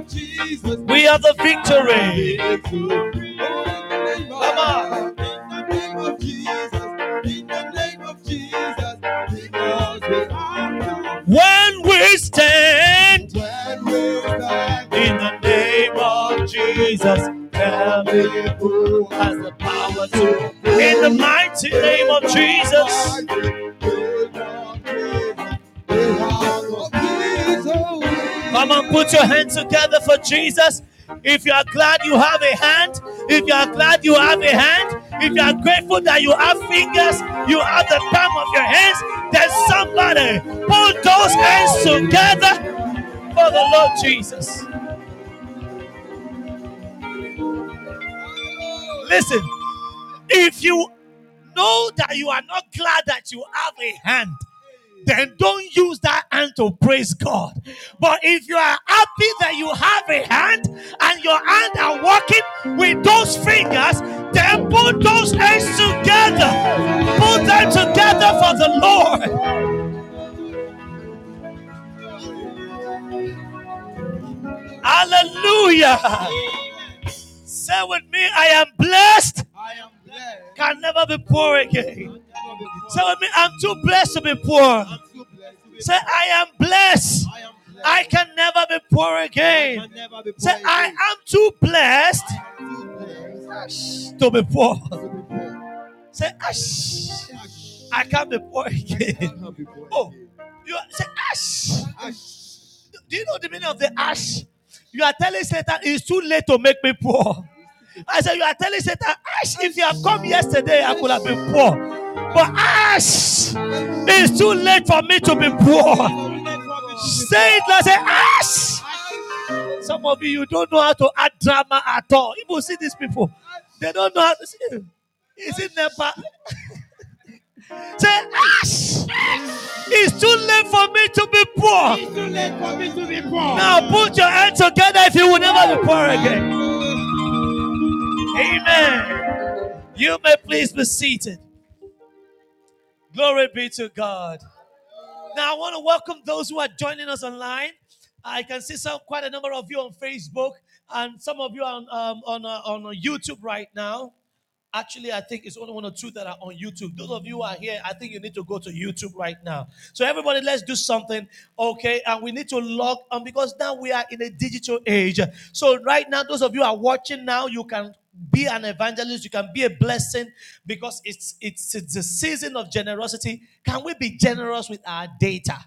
We have the victory. Come on. In the name of Jesus. In the name of Jesus. Because we are When we stand when we stand in the name of Jesus, who has the power to. In the mighty name of Jesus. Come on, put your hands together for Jesus. If you are glad you have a hand, if you are glad you have a hand, if you are grateful that you have fingers, you have the palm of your hands, then somebody put those hands together for the Lord Jesus. Listen, if you know that you are not glad that you have a hand, then don't use that hand to praise God. But if you are happy that you have a hand and your hand are working with those fingers, then put those hands together. Put them together for the Lord. Hallelujah. Say with me, I am blessed, I am blessed. can never be poor again. Say with me, I'm too blessed to be poor. I'm too blessed to be Say, I am blessed. I am blessed. I can never be poor again. can never be poor Say, I am too blessed to be poor. to be poor. Say, ash, I can't be poor again. cannot be poor Oh, you say. Ash. Do you know the meaning of the ash? You are telling Satan it's too late to make me poor. I said, You are telling Satan, Ash, if you have come yesterday, I could have been poor. But Ash, it's too late for me to be poor. Say it, like say, Ash. Some of you, you don't know how to add drama at all. You will see these people, they don't know how to see. Is it never? Say, Ash. It's too late for me to be poor. It's too late for me to be poor. Now put your hands together if you will never be poor again. Amen. You may please be seated. Glory be to God. Now I want to welcome those who are joining us online. I can see some quite a number of you on Facebook, and some of you on um, on uh, on YouTube right now. Actually, I think it's only one or two that are on YouTube. Those of you are here, I think you need to go to YouTube right now. So, everybody, let's do something, okay? And we need to log on because now we are in a digital age. So, right now, those of you are watching now, you can be an evangelist, you can be a blessing because it's it's it's a season of generosity. Can we be generous with our data?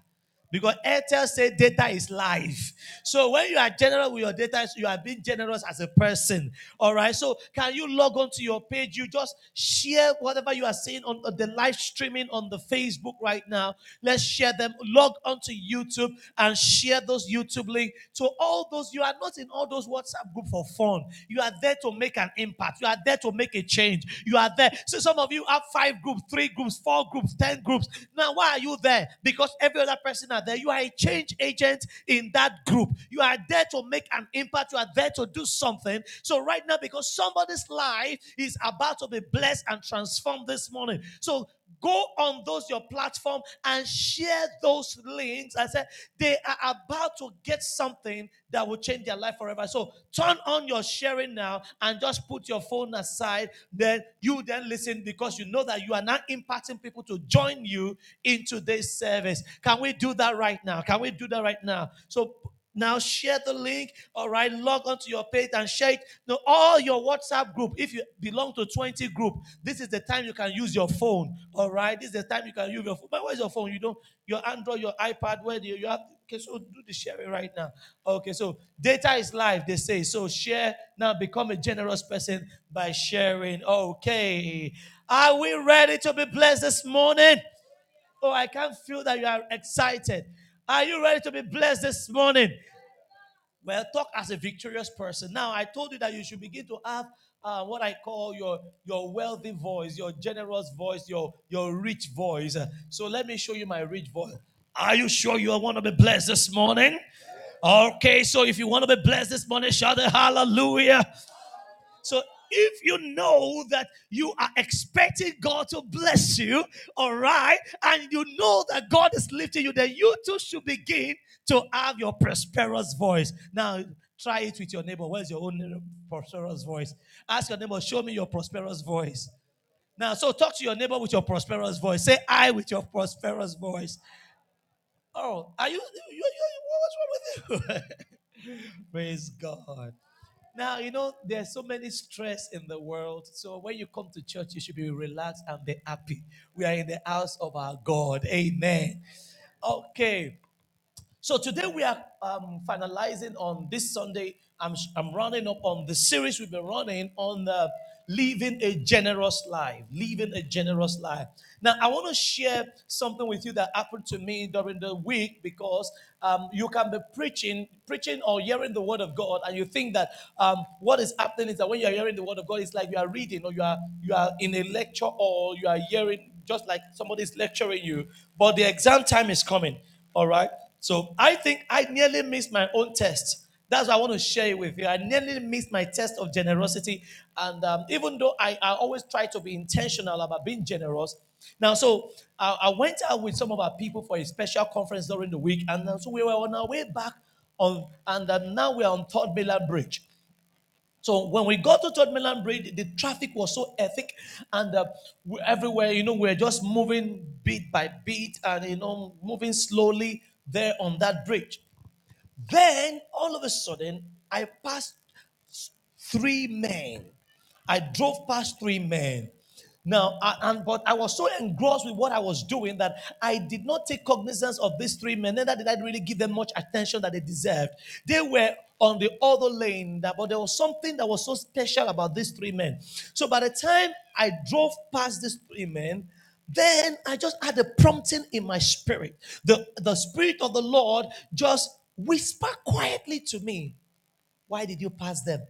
Because Airtel said data is life. So when you are generous with your data, you are being generous as a person. All right. So can you log on to your page? You just share whatever you are seeing on the live streaming on the Facebook right now. Let's share them. Log on to YouTube and share those YouTube links to all those. You are not in all those WhatsApp group for fun. You are there to make an impact. You are there to make a change. You are there. So some of you have five groups, three groups, four groups, ten groups. Now why are you there? Because every other person are there. You are a change agent in that group. You are there to make an impact. You are there to do something. So right now, because somebody's life is about to be blessed and transformed this morning. So go on those your platform and share those links. I said they are about to get something that will change their life forever. So turn on your sharing now and just put your phone aside. Then you then listen because you know that you are now impacting people to join you into this service. Can we do that right now? Can we do that right now? So now share the link. All right, log onto your page and share it. No, all your WhatsApp group. If you belong to 20 group, this is the time you can use your phone. All right, this is the time you can use your phone. But where's your phone? You don't your Android, your iPad. Where do you, you have? Okay, so do the sharing right now. Okay, so data is live. They say so. Share now. Become a generous person by sharing. Okay, are we ready to be blessed this morning? Oh, I can feel that you are excited. Are you ready to be blessed this morning? Well, talk as a victorious person. Now, I told you that you should begin to have uh, what I call your your wealthy voice, your generous voice, your your rich voice. So let me show you my rich voice. Are you sure you want to be blessed this morning? Okay, so if you want to be blessed this morning, shout a hallelujah. If you know that you are expecting God to bless you, all right, and you know that God is lifting you, then you too should begin to have your prosperous voice. Now, try it with your neighbor. Where's your own prosperous voice? Ask your neighbor, show me your prosperous voice. Now, so talk to your neighbor with your prosperous voice. Say I with your prosperous voice. Oh, are you, you, you what's wrong with you? Praise God. Now, you know, there's so many stress in the world. So when you come to church, you should be relaxed and be happy. We are in the house of our God. Amen. Okay. So today we are um, finalizing on this Sunday. I'm, I'm running up on the series we've been running on the living a generous life. Living a generous life. Now, I want to share something with you that happened to me during the week because um, you can be preaching, preaching or hearing the word of God, and you think that um, what is happening is that when you are hearing the word of God, it's like you are reading or you are you are in a lecture or you are hearing just like somebody's lecturing you. But the exam time is coming. All right. So I think I nearly missed my own test. That's what I want to share it with you. I nearly missed my test of generosity. And um, even though I, I always try to be intentional about being generous, now, so I, I went out with some of our people for a special conference during the week. And uh, so we were on our way back on, and uh, now we're on Third Mainland Bridge. So when we got to Third Mainland Bridge, the traffic was so ethic, and uh, everywhere, you know, we we're just moving beat by beat, and you know, moving slowly there on that bridge. Then all of a sudden, I passed three men. I drove past three men. Now, I, and but I was so engrossed with what I was doing that I did not take cognizance of these three men. Neither did I really give them much attention that they deserved. They were on the other lane, that, but there was something that was so special about these three men. So by the time I drove past these three men, then I just had a prompting in my spirit. The, the spirit of the Lord just whispered quietly to me, Why did you pass them?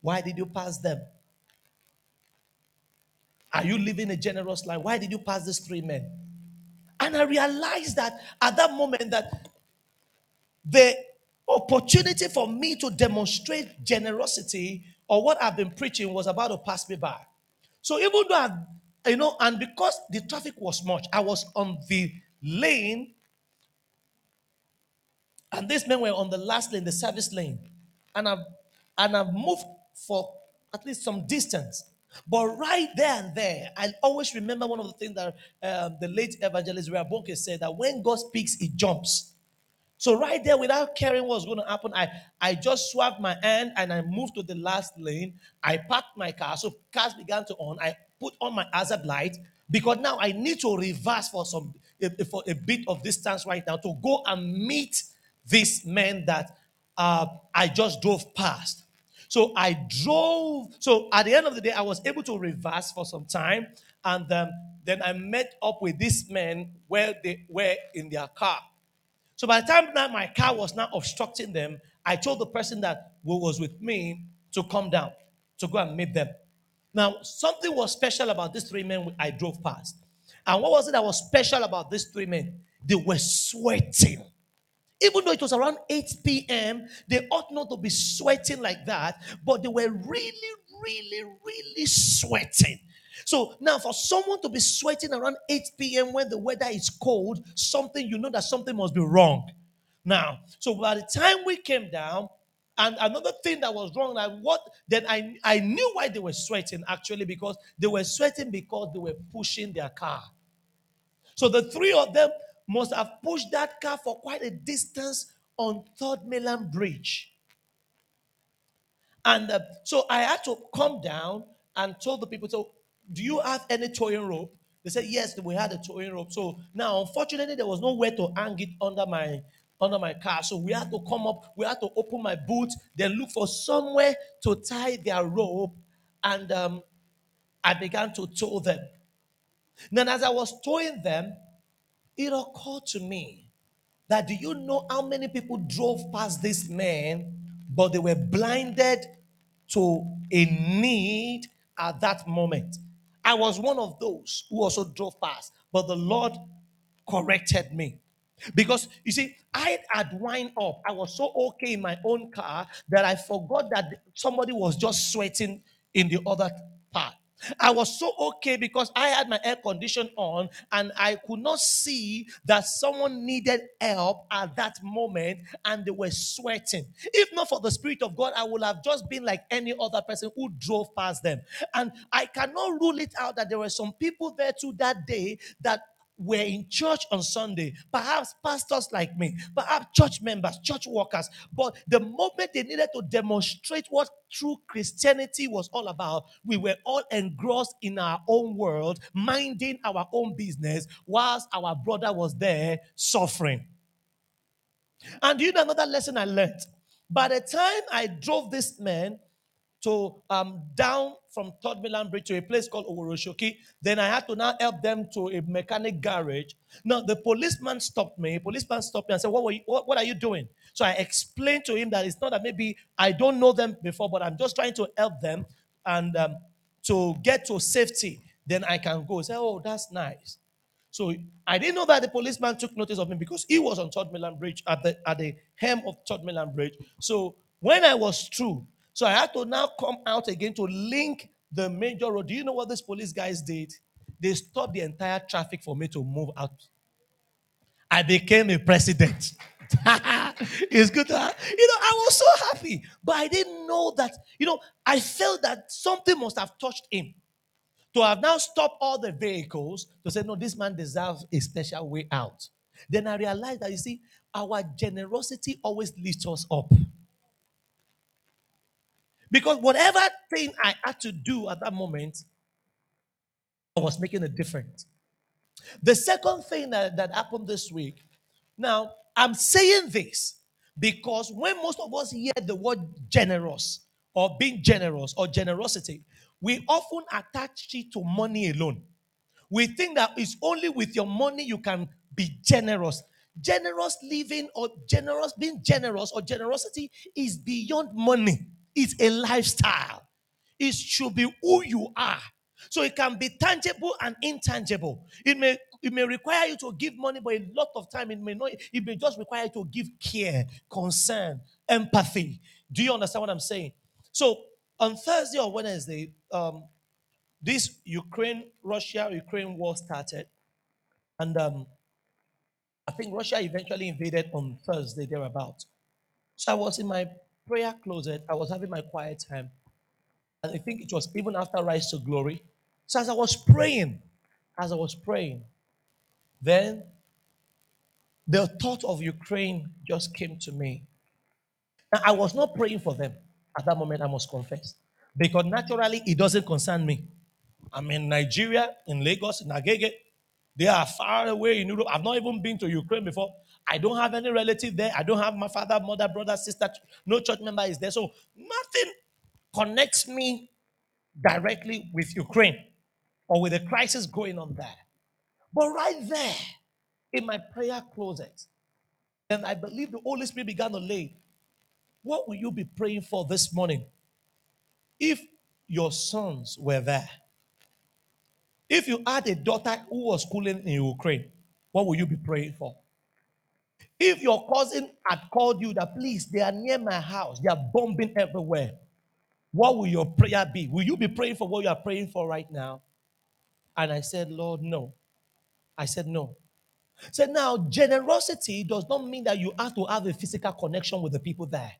Why did you pass them? Are you living a generous life? Why did you pass these three men? And I realized that at that moment that the opportunity for me to demonstrate generosity or what I've been preaching was about to pass me by. So even though I you know, and because the traffic was much, I was on the lane, and these men were on the last lane, the service lane, and I've and I've moved for at least some distance. But right there and there, I always remember one of the things that um, the late evangelist Reinhard Bonnke said that when God speaks, he jumps. So right there, without caring what was going to happen, I, I just swapped my hand and I moved to the last lane. I parked my car. So cars began to on. I put on my hazard light because now I need to reverse for some for a bit of distance right now to go and meet this man that uh, I just drove past. So I drove. So at the end of the day, I was able to reverse for some time, and um, then I met up with this man where they were in their car. So by the time that my car was now obstructing them, I told the person that was with me to come down to go and meet them. Now, something was special about these three men I drove past. And what was it that was special about these three men? They were sweating. Even though it was around 8 p.m., they ought not to be sweating like that, but they were really, really, really sweating. So now, for someone to be sweating around 8 p.m. when the weather is cold, something you know that something must be wrong. Now, so by the time we came down, and another thing that was wrong, like what then I, I knew why they were sweating actually because they were sweating because they were pushing their car. So the three of them must have pushed that car for quite a distance on Third Mainland Bridge. And uh, so I had to come down and told the people, so do you have any towing rope? They said, yes, we had a towing rope. So now, unfortunately, there was nowhere to hang it under my under my car. So we had to come up, we had to open my boot, then look for somewhere to tie their rope. And um, I began to tow them. Then, as I was towing them, it occurred to me that do you know how many people drove past this man, but they were blinded to a need at that moment? I was one of those who also drove past, but the Lord corrected me. Because you see, I had wind up. I was so okay in my own car that I forgot that somebody was just sweating in the other part. I was so okay because I had my air condition on and I could not see that someone needed help at that moment and they were sweating. If not for the Spirit of God, I would have just been like any other person who drove past them. And I cannot rule it out that there were some people there too that day that were in church on Sunday, perhaps pastors like me, perhaps church members, church workers. But the moment they needed to demonstrate what true Christianity was all about, we were all engrossed in our own world, minding our own business, whilst our brother was there suffering. And you know another lesson I learned? By the time I drove this man to um, down from Third Mainland Bridge to a place called Oworonshoki. Then I had to now help them to a mechanic garage. Now the policeman stopped me. Policeman stopped me and said, "What were you, what, what are you doing?" So I explained to him that it's not that maybe I don't know them before, but I'm just trying to help them and um, to get to safety. Then I can go. Say, "Oh, that's nice." So I didn't know that the policeman took notice of me because he was on Third Mainland Bridge at the at the hem of Third Mainland Bridge. So when I was through, so I had to now come out again to link the major road. Do you know what these police guys did? They stopped the entire traffic for me to move out. I became a president. it's good to have, you know, I was so happy, but I didn't know that, you know, I felt that something must have touched him to have now stopped all the vehicles to say, no, this man deserves a special way out. Then I realized that, you see, our generosity always lifts us up. Because whatever thing I had to do at that moment, I was making a difference. The second thing that, that happened this week, now I'm saying this because when most of us hear the word generous or being generous or generosity, we often attach it to money alone. We think that it's only with your money you can be generous. Generous living or generous, being generous or generosity is beyond money. It's a lifestyle. It should be who you are. So it can be tangible and intangible. It may it may require you to give money, but a lot of time it may not. It may just require you to give care, concern, empathy. Do you understand what I'm saying? So on Thursday or Wednesday, um, this Ukraine Russia Ukraine war started, and um, I think Russia eventually invaded on Thursday thereabout. So I was in my prayer closet. I was having my quiet time. And I think it was even after Rise to Glory. So as I was praying, as I was praying, then the thought of Ukraine just came to me. Now, I was not praying for them at that moment, I must confess. Because naturally, it doesn't concern me. I'm in Nigeria, in Lagos, in Agege. They are far away in Europe. I've not even been to Ukraine before. I don't have any relative there. I don't have my father, mother, brother, sister. No church member is there. So nothing connects me directly with Ukraine or with the crisis going on there. But right there in my prayer closet, and I believe the Holy Spirit began to lay. What will you be praying for this morning? If your sons were there, if you had a daughter who was schooling in Ukraine, what will you be praying for? If your cousin had called you that, please, they are near my house, they are bombing everywhere, what will your prayer be? Will you be praying for what you are praying for right now? And I said, Lord, no. I said, no. So now, generosity does not mean that you have to have a physical connection with the people there.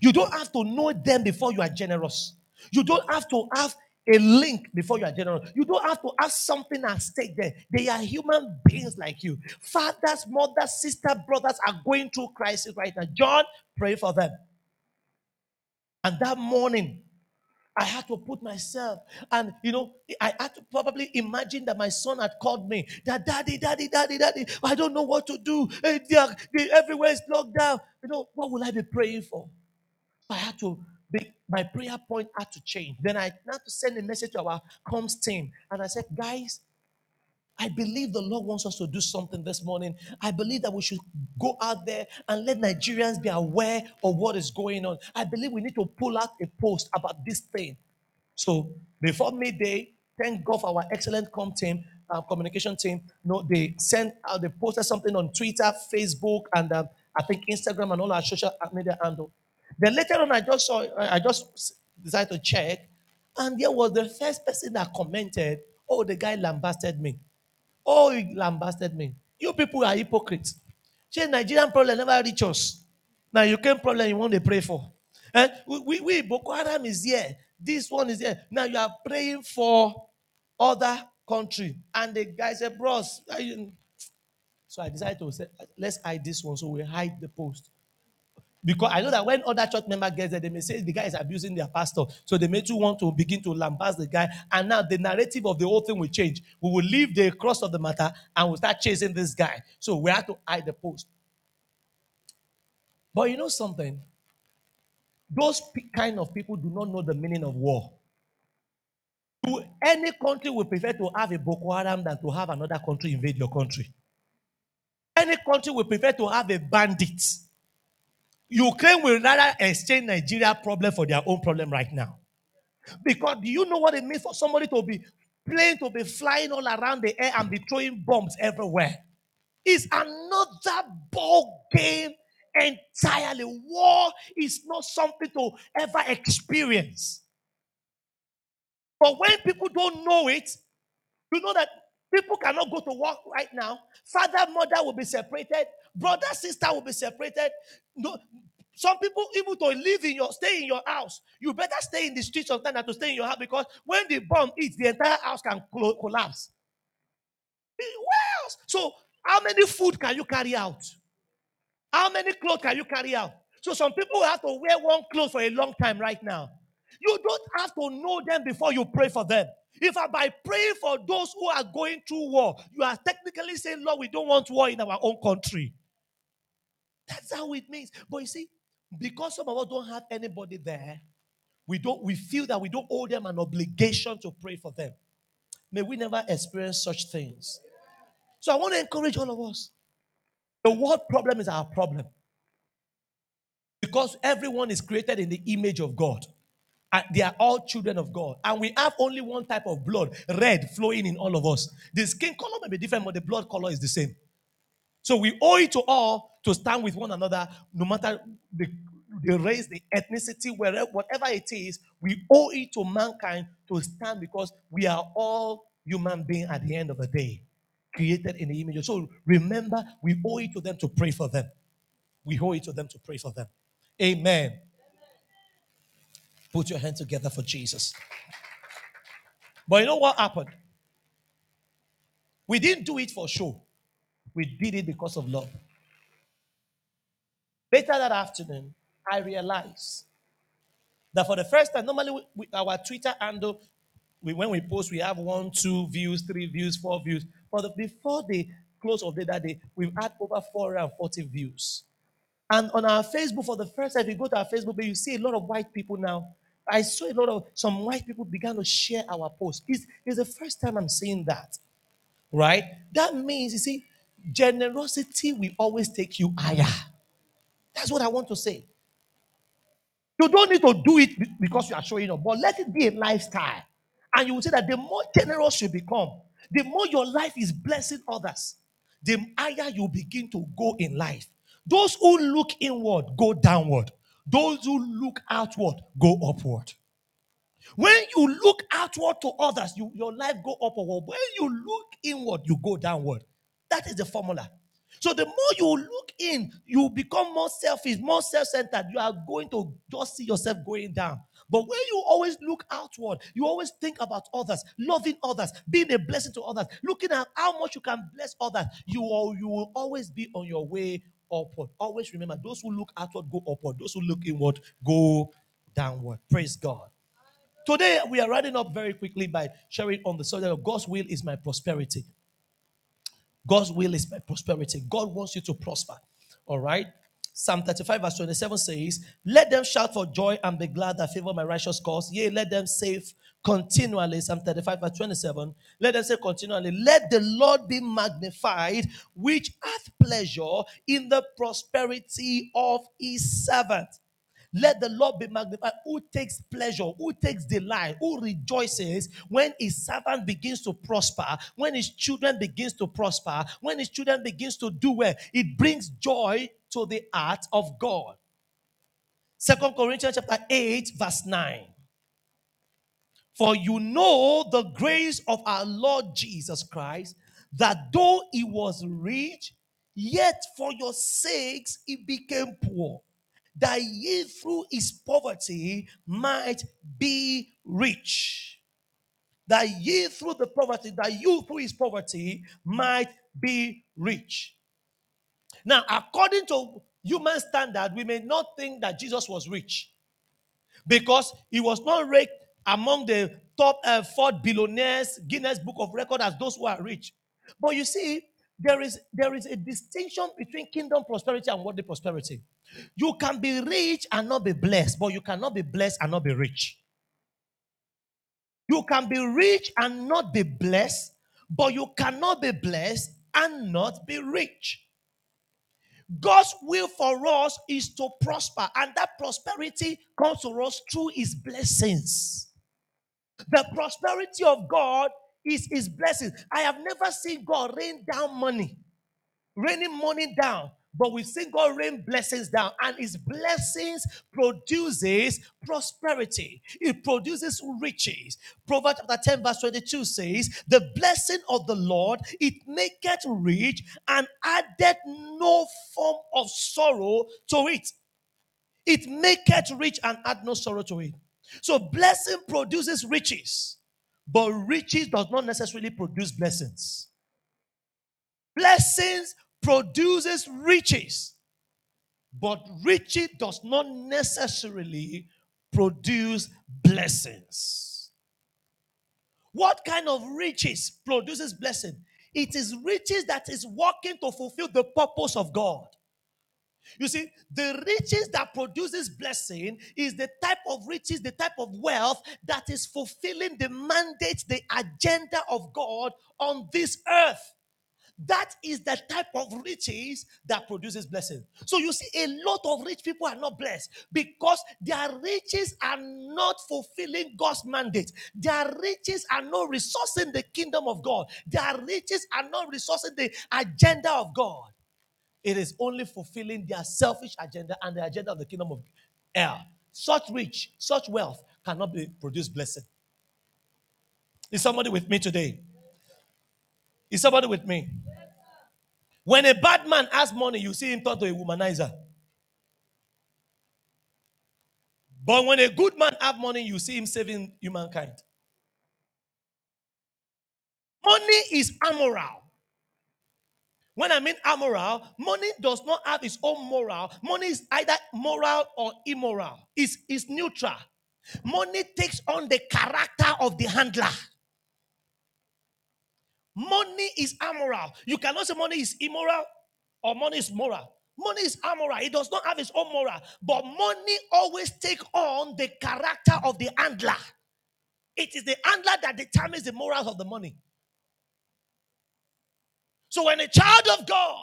You don't have to know them before you are generous. You don't have to have a link before you are generous. You don't have to have something at stake there. They are human beings like you. Fathers, mothers, sisters, brothers are going through crisis right now. John, pray for them. And that morning, I had to put myself, and you know, I had to probably imagine that my son had called me, that daddy, daddy, daddy, daddy, I don't know what to do. Eh, they, everywhere is locked down. You know, what will I be praying for? I had to my prayer point had to change. Then I had to send a message to our comms team. And I said, guys, I believe the Lord wants us to do something this morning. I believe that we should go out there and let Nigerians be aware of what is going on. I believe we need to pull out a post about this thing. So before midday, thank God for our excellent com team, communication team. no, they sent out, they posted something on Twitter, Facebook, and um, I think Instagram and all our social media handle. Then later on, I just saw, I just decided to check, And there was the first person that commented, Oh, the guy lambasted me. Oh, he lambasted me. You people are hypocrites. Say Nigerian problem never reach us. Now you came problem you want to pray for. And we, we, we Boko Haram is here. This one is here. Now you are praying for other country. And the guy said, bros. So I decided to say, let's hide this one. So we hide the post. Because I know that when other church member gets there, they may say the guy is abusing their pastor. So they may too want to begin to lambast the guy. And now the narrative of the whole thing will change. We will leave the cross of the matter and we'll start chasing this guy. So we have to hide the post. But you know something? Those kind of people do not know the meaning of war. Do any country will prefer to have a Boko Haram than to have another country invade your country. Any country will prefer to have a bandit. Ukraine will rather exchange Nigeria problem for their own problem right now. Because do you know what it means for somebody to be plane to be flying all around the air and be throwing bombs everywhere? It's another ball game entirely. War is not something to ever experience. But when people don't know it, you know that people cannot go to work right now. Father, mother will be separated. Brother, sister will be separated. No, some people even to live in your stay in your house. You better stay in the street sometimes than to stay in your house because when the bomb hits, the entire house can collapse. Where else? So, how many food can you carry out? How many clothes can you carry out? So, some people have to wear one clothes for a long time right now. You don't have to know them before you pray for them. If I by praying for those who are going through war, you are technically saying, Lord, we don't want war in our own country. That's how it means. But you see, because some of us don't have anybody there, we don't we feel that we don't owe them an obligation to pray for them. May we never experience such things. So I want to encourage all of us. The world problem is our problem. Because everyone is created in the image of God. They are all children of God. And we have only one type of blood, red, flowing in all of us. The skin color may be different, but the blood color is the same. So we owe it to all to stand with one another, no matter the, the race, the ethnicity, wherever, whatever it is, we owe it to mankind to stand because we are all human beings at the end of the day, created in the image. of- So remember, we owe it to them to pray for them. We owe it to them to pray for them. Amen. Put your hand together for Jesus. But you know what happened? We didn't do it for show. We did it because of love. Later that afternoon, I realized that for the first time, normally we, our Twitter handle, we, when we post, we have one, two views, three views, four views. But the- before the close of the that day, we've had over 440 views. And on our Facebook, for the first time, if you go to our Facebook page, you see a lot of white people now. I saw a lot of some white people began to share our post. It's, it's the first time I'm seeing that. Right? That means, you see, generosity will always take you higher. That's what I want to say. You don't need to do it because you are showing up, but let it be a lifestyle. And you will see that the more generous you become, the more your life is blessing others, the higher you begin to go in life. Those who look inward go downward, those who look outward go upward. When you look outward to others, you, your life go upward. When you look inward, you go downward. That is the formula. So the more you look in, you become more selfish, more self-centered. You are going to just see yourself going down. But when you always look outward, you always think about others, loving others, being a blessing to others, looking at how much you can bless others, you will, you will always be on your way upward. Always remember, those who look outward go upward. Those who look inward go downward. Praise God. Today, we are running up very quickly by sharing on the subject of God's will is my prosperity. God's will is my prosperity. God wants you to prosper. All right. Psalm 35, verse 27 says, Let them shout for joy and be glad that favor my righteous cause. Yea, let them say continually. Psalm 35, verse 27. Let them say continually, Let the Lord be magnified, which hath pleasure in the prosperity of his servant. Let the Lord be magnified. Who takes pleasure, who takes delight, who rejoices when his servant begins to prosper, when his children begins to prosper, when his children begins to do well. It brings joy to the heart of God. Second Corinthians chapter 8, verse 9. For you know the grace of our Lord Jesus Christ, that though he was rich, yet for your sakes he became poor, that ye through his poverty might be rich. That ye through the poverty, that you through his poverty might be rich. Now, according to human standard, we may not think that Jesus was rich because he was not ranked among the top uh, four billionaires Guinness Book of Record as those who are rich. But you see, there is there is a distinction between kingdom prosperity and worldly prosperity. You can be rich and not be blessed, but you cannot be blessed and not be rich. You can be rich and not be blessed, but you cannot be blessed and not be rich. God's will for us is to prosper, and that prosperity comes to us through His blessings. The prosperity of God is His blessings. I have never seen God rain down money, raining money down. But we've seen God rain blessings down, and His blessings produces prosperity. It produces riches. Proverbs chapter 10, verse 22 says, The blessing of the Lord, it maketh rich and added no form of sorrow to it. It maketh rich and add no sorrow to it. So blessing produces riches, but riches does not necessarily produce blessings. Blessings produces riches, but riches does not necessarily produce blessings. What kind of riches produces blessing? It is riches that is working to fulfill the purpose of God. You see, the riches that produces blessing is the type of riches, the type of wealth that is fulfilling the mandate, the agenda of God on this earth. That is the type of riches that produces blessing. So you see, a lot of rich people are not blessed because their riches are not fulfilling God's mandate. Their riches are not resourcing the kingdom of God. Their riches are not resourcing the agenda of God. It is only fulfilling their selfish agenda and the agenda of the kingdom of air. Such rich, such wealth cannot be produce blessing. Is somebody with me today? Is somebody with me? When a bad man has money, you see him turn to a womanizer. But when a good man have money, you see him saving humankind. Money is amoral. When I mean amoral, money does not have its own moral. Money is either moral or immoral. It's, it's neutral. Money takes on the character of the handler. Money is amoral. You cannot say money is immoral or money is moral. Money is amoral. It does not have its own moral. But money always take on the character of the handler. It is the handler that determines the morals of the money. So when a child of God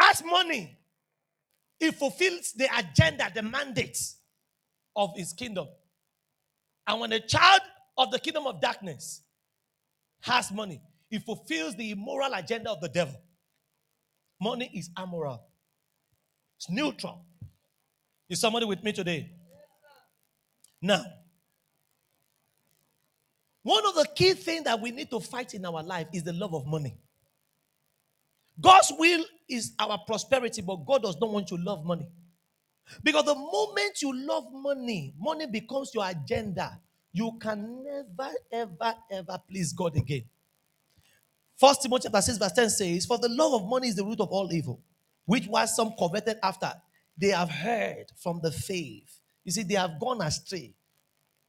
has money, it fulfills the agenda, the mandates of his kingdom. And when a child of the kingdom of darkness has money, it fulfills the immoral agenda of the devil. Money is amoral, it's neutral. Is somebody with me today? Now, one of the key things that we need to fight in our life is the love of money. God's will is our prosperity, but God does not want you to love money. Because the moment you love money, money becomes your agenda. You can never, ever, ever please God again. First Timothy chapter 6, verse 10 says, For the love of money is the root of all evil, which was some coveted after. They have heard from the faith. You see, they have gone astray.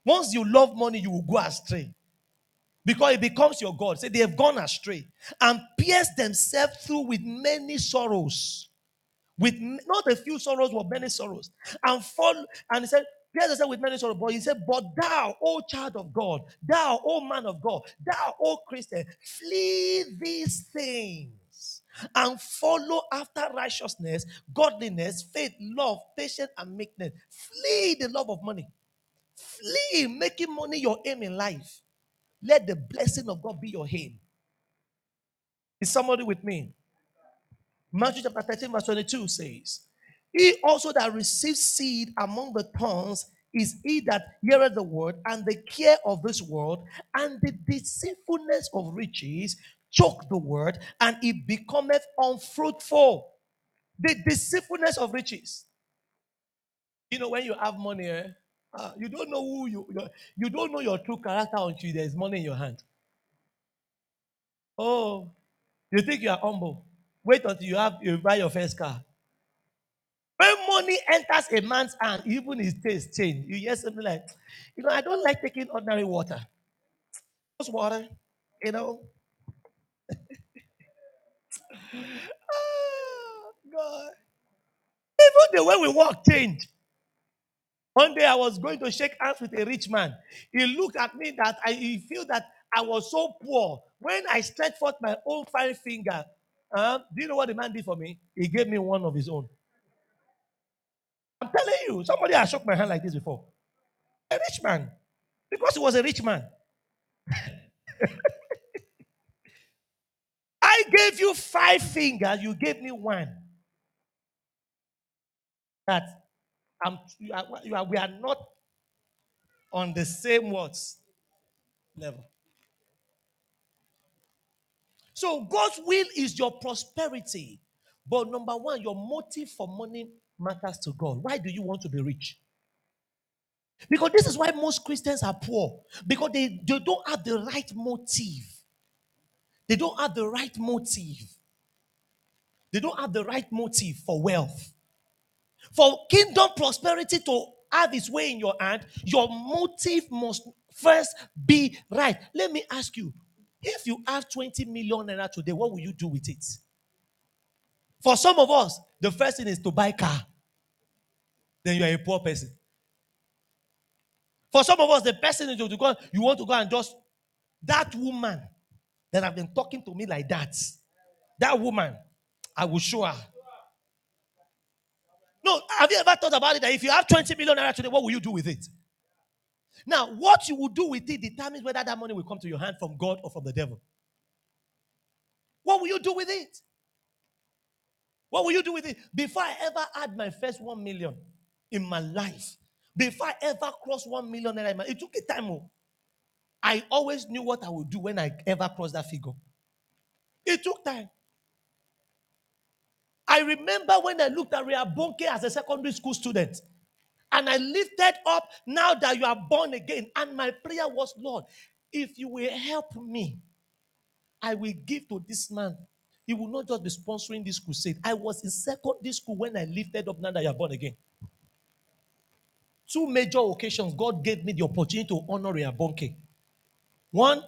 Once you love money, you will go astray. Because it becomes your God. Say they have gone astray and pierced themselves through with many sorrows. With not a few sorrows, but many sorrows. And fall, and he said, Pierce themselves with many sorrows. But he said, But thou, O child of God, thou, O man of God, thou, O Christian, flee these things and follow after righteousness, godliness, faith, love, patience, and meekness. Flee the love of money. Flee making money your aim in life. Let the blessing of God be your aim. Is somebody with me? Matthew chapter 13, verse 22 says, He also that receives seed among the thorns is he that heareth the word, and the care of this world, and the deceitfulness of riches choke the word, and it becometh unfruitful. The deceitfulness of riches. You know, when you have money, eh, uh, you don't know who you you don't know your true character until there's money in your hand. Oh, you think you are humble? Wait until you have you buy your first car. When money enters a man's hand, even his taste change. You hear something like, you know, I don't like taking ordinary water. Just water, you know. oh, God. Even the way we walk change. One day I was going to shake hands with a rich man. He looked at me that I he feel that I was so poor. When I stretched forth my own five finger, uh, do you know what the man did for me? He gave me one of his own. I'm telling you, somebody has shook my hand like this before. A rich man. Because he was a rich man. I gave you five fingers, you gave me one. That I'm, you are, you are, we are not on the same words level. So God's will is your prosperity. But number one, your motive for money matters to God. Why do you want to be rich? Because this is why most Christians are poor. Because they, they don't have the right motive. They don't have the right motive. They don't have the right motive for wealth. For kingdom prosperity to have its way in your hand, your motive must first be right. Let me ask you if you have 20 million naira today, what will you do with it? For some of us, the first thing is to buy car. Then you are a poor person. For some of us, the person is to go, you want to go and just that woman that have been talking to me like that. That woman, I will show her. No, have you ever thought about it that if you have 20 million naira today, what will you do with it? Now, what you will do with it determines whether that money will come to your hand from God or from the devil. What will you do with it? What will you do with it? Before I ever had my first one million in my life, before I ever crossed one million naira, it took a time. Oh. I always knew what I would do when I ever crossed that figure. It took time. I remember when I looked at Reinhard Bonnke as a secondary school student. And I lifted up now that you are born again. And my prayer was, Lord, if you will help me, I will give to this man. He will not just be sponsoring this crusade. I was in secondary school when I lifted up now that you are born again. Two major occasions, God gave me the opportunity to honor Reinhard Bonnke. One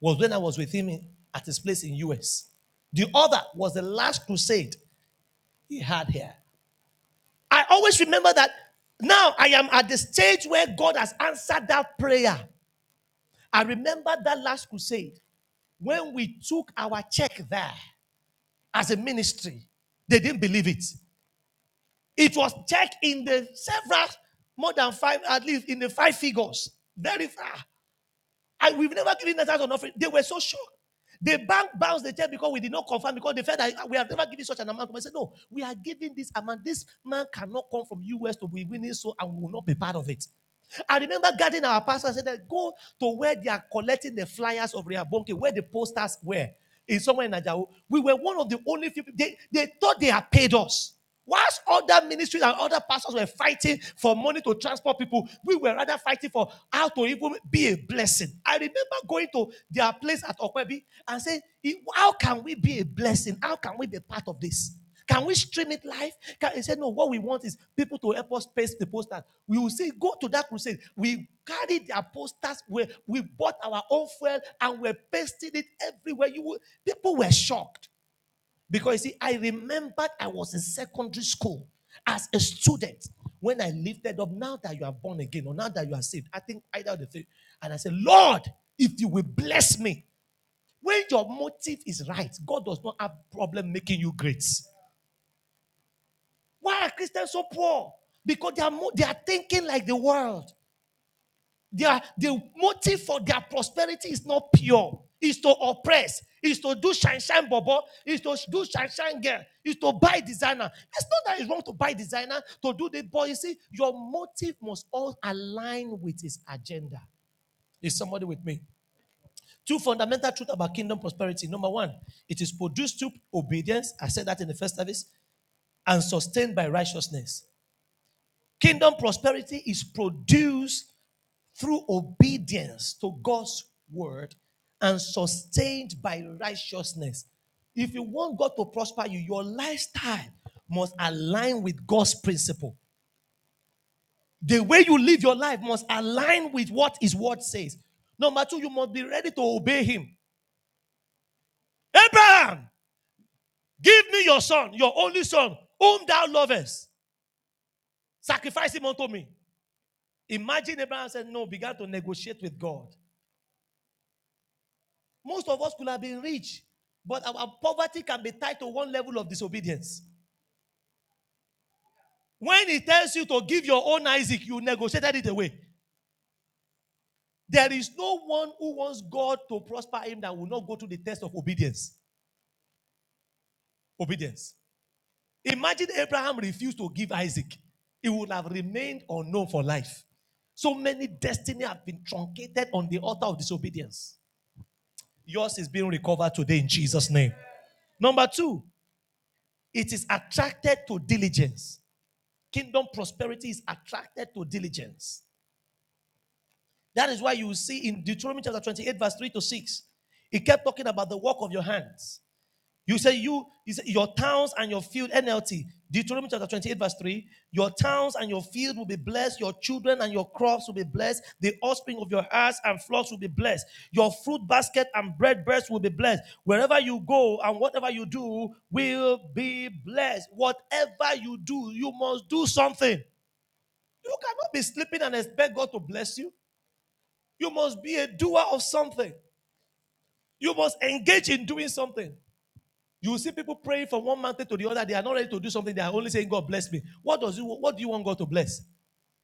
was when I was with him at his place in US. The other was the last crusade he had here. I always remember that now I am at the stage where God has answered that prayer. I remember that last crusade when we took our check there as a ministry. They didn't believe it. It was checked in the several, more than five, at least in the five figures. Very far. And we've never given that out on offering. They were so shocked. The bank bounced the check because we did not confirm because they felt that we have never given such an amount. I said, No, we are giving this amount. This man cannot come from US to be winning so and will not be part of it. I remember guarding our pastor and said that go to where they are collecting the flyers of Bonnke, where the posters were in somewhere in Najao. We were one of the only few people. They, they thought they had paid us. Whilst other ministries and other pastors were fighting for money to transport people, we were rather fighting for how to even be a blessing. I remember going to their place at Okwebi and saying, How can we be a blessing? How can we be part of this? Can we stream it live? Can, he said, No, what we want is people to help us paste the posters. We will say, Go to that crusade. We carried their posters, we, we bought our own fuel and we're pasting it everywhere. You will, people were shocked. Because see, I remembered I was in secondary school as a student when I lifted up. Now that you are born again, or now that you are saved, I think either the thing. And I said, Lord, if you will bless me, when your motive is right, God does not have problem making you great. Why are Christians so poor? Because they are, they are thinking like the world. Their, the motive for their prosperity is not pure, it's to oppress, is to do shine shine bobo, is to do shine shine girl, is to buy designer. It's not that it's wrong to buy designer, to do the boy. You see, your motive must all align with his agenda. Is somebody with me? Two fundamental truths about kingdom prosperity. Number one, it is produced through obedience. I said that in the first service, and sustained by righteousness. Kingdom prosperity is produced through obedience to God's word and sustained by righteousness. If you want God to prosper you, your lifestyle must align with God's principle. The way you live your life must align with what His word says. Number two, you must be ready to obey Him. Abraham, give me your son, your only son, whom thou lovest. Sacrifice him unto me. Imagine Abraham said, No, began to negotiate with God. Most of us could have been rich, but our poverty can be tied to one level of disobedience. When he tells you to give your own Isaac, you negotiated it away. There is no one who wants God to prosper him that will not go to the test of obedience. Obedience. Imagine Abraham refused to give Isaac, he would have remained unknown for life. So many destiny have been truncated on the altar of disobedience. Yours is being recovered today in Jesus' name. Number two, it is attracted to diligence. Kingdom prosperity is attracted to diligence. That is why you see in Deuteronomy chapter 28, verse 3 to 6, it kept talking about the work of your hands. You say you, you say your towns and your field, NLT, Deuteronomy chapter 28, verse 3. Your towns and your field will be blessed, your children and your crops will be blessed, the offspring of your herds and flocks will be blessed, your fruit basket and bread breast will be blessed. Wherever you go and whatever you do will be blessed. Whatever you do, you must do something. You cannot be sleeping and expect God to bless you. You must be a doer of something. You must engage in doing something. You see people praying from one mountain to the other. They are not ready to do something. They are only saying, God bless me. What does you what do you want God to bless?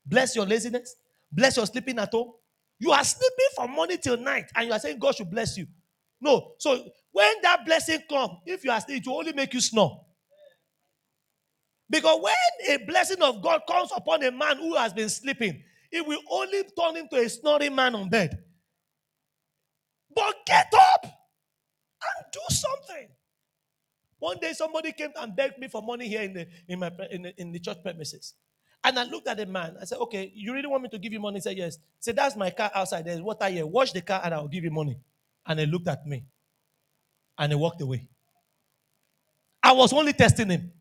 Bless your laziness? Bless your sleeping at home? You are sleeping from morning till night and you are saying God should bless you. No. So when that blessing comes, if you are sleeping, it will only make you snore. Because when a blessing of God comes upon a man who has been sleeping, it will only turn into a snoring man on bed. But get up and do something. One day somebody came and begged me for money here in the in my in the, in the church premises. And I looked at the man. I said, Okay, you really want me to give you money? He said, Yes. He said, That's my car outside. There's water here. Wash the car and I'll give you money. And he looked at me. And he walked away. I was only testing him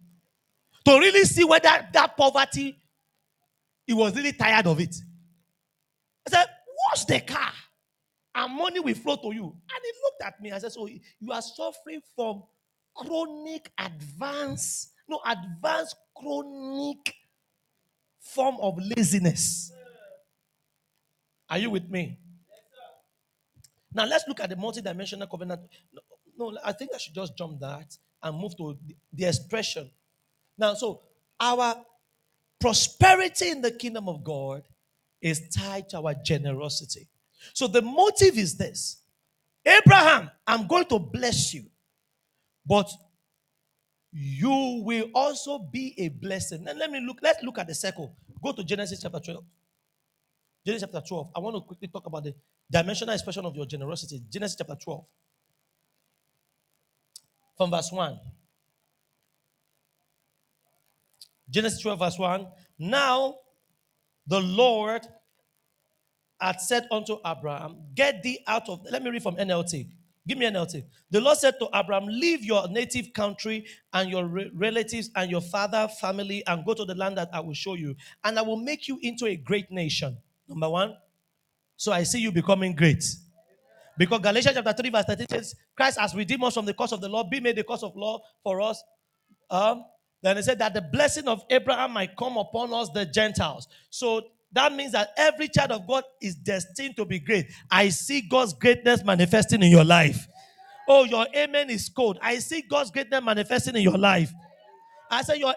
to really see whether that poverty, he was really tired of it. I said, Wash the car and money will flow to you. And he looked at me. I said, So you are suffering from chronic advanced, no, advanced chronic form of laziness. Are you with me? Now let's look at the multidimensional covenant. No, I think I should just jump that and move to the expression. Now, so our prosperity in the kingdom of God is tied to our generosity. So the motive is this Abraham, I'm going to bless you. But you will also be a blessing. Let me look, let's look at the circle. Go to Genesis chapter 12. Genesis chapter 12. I want to quickly talk about the dimensional expression of your generosity. Genesis chapter 12. From verse 1. Genesis 12, verse 1. Now the Lord had said unto Abraham, Get thee out of, let me read from NLT. Give me NLT. The Lord said to Abraham, Leave your native country and your re- relatives and your father, family, and go to the land that I will show you. And I will make you into a great nation. Number one. So I see you becoming great. Because Galatians chapter 3, verse 13 says, Christ has redeemed us from the curse of the law, be made the curse of law for us. Um, then he said that the blessing of Abraham might come upon us, the Gentiles. So that means that every child of God is destined to be great. I see God's greatness manifesting in your life. Oh, your amen is cold. I see God's greatness manifesting in your life. I say your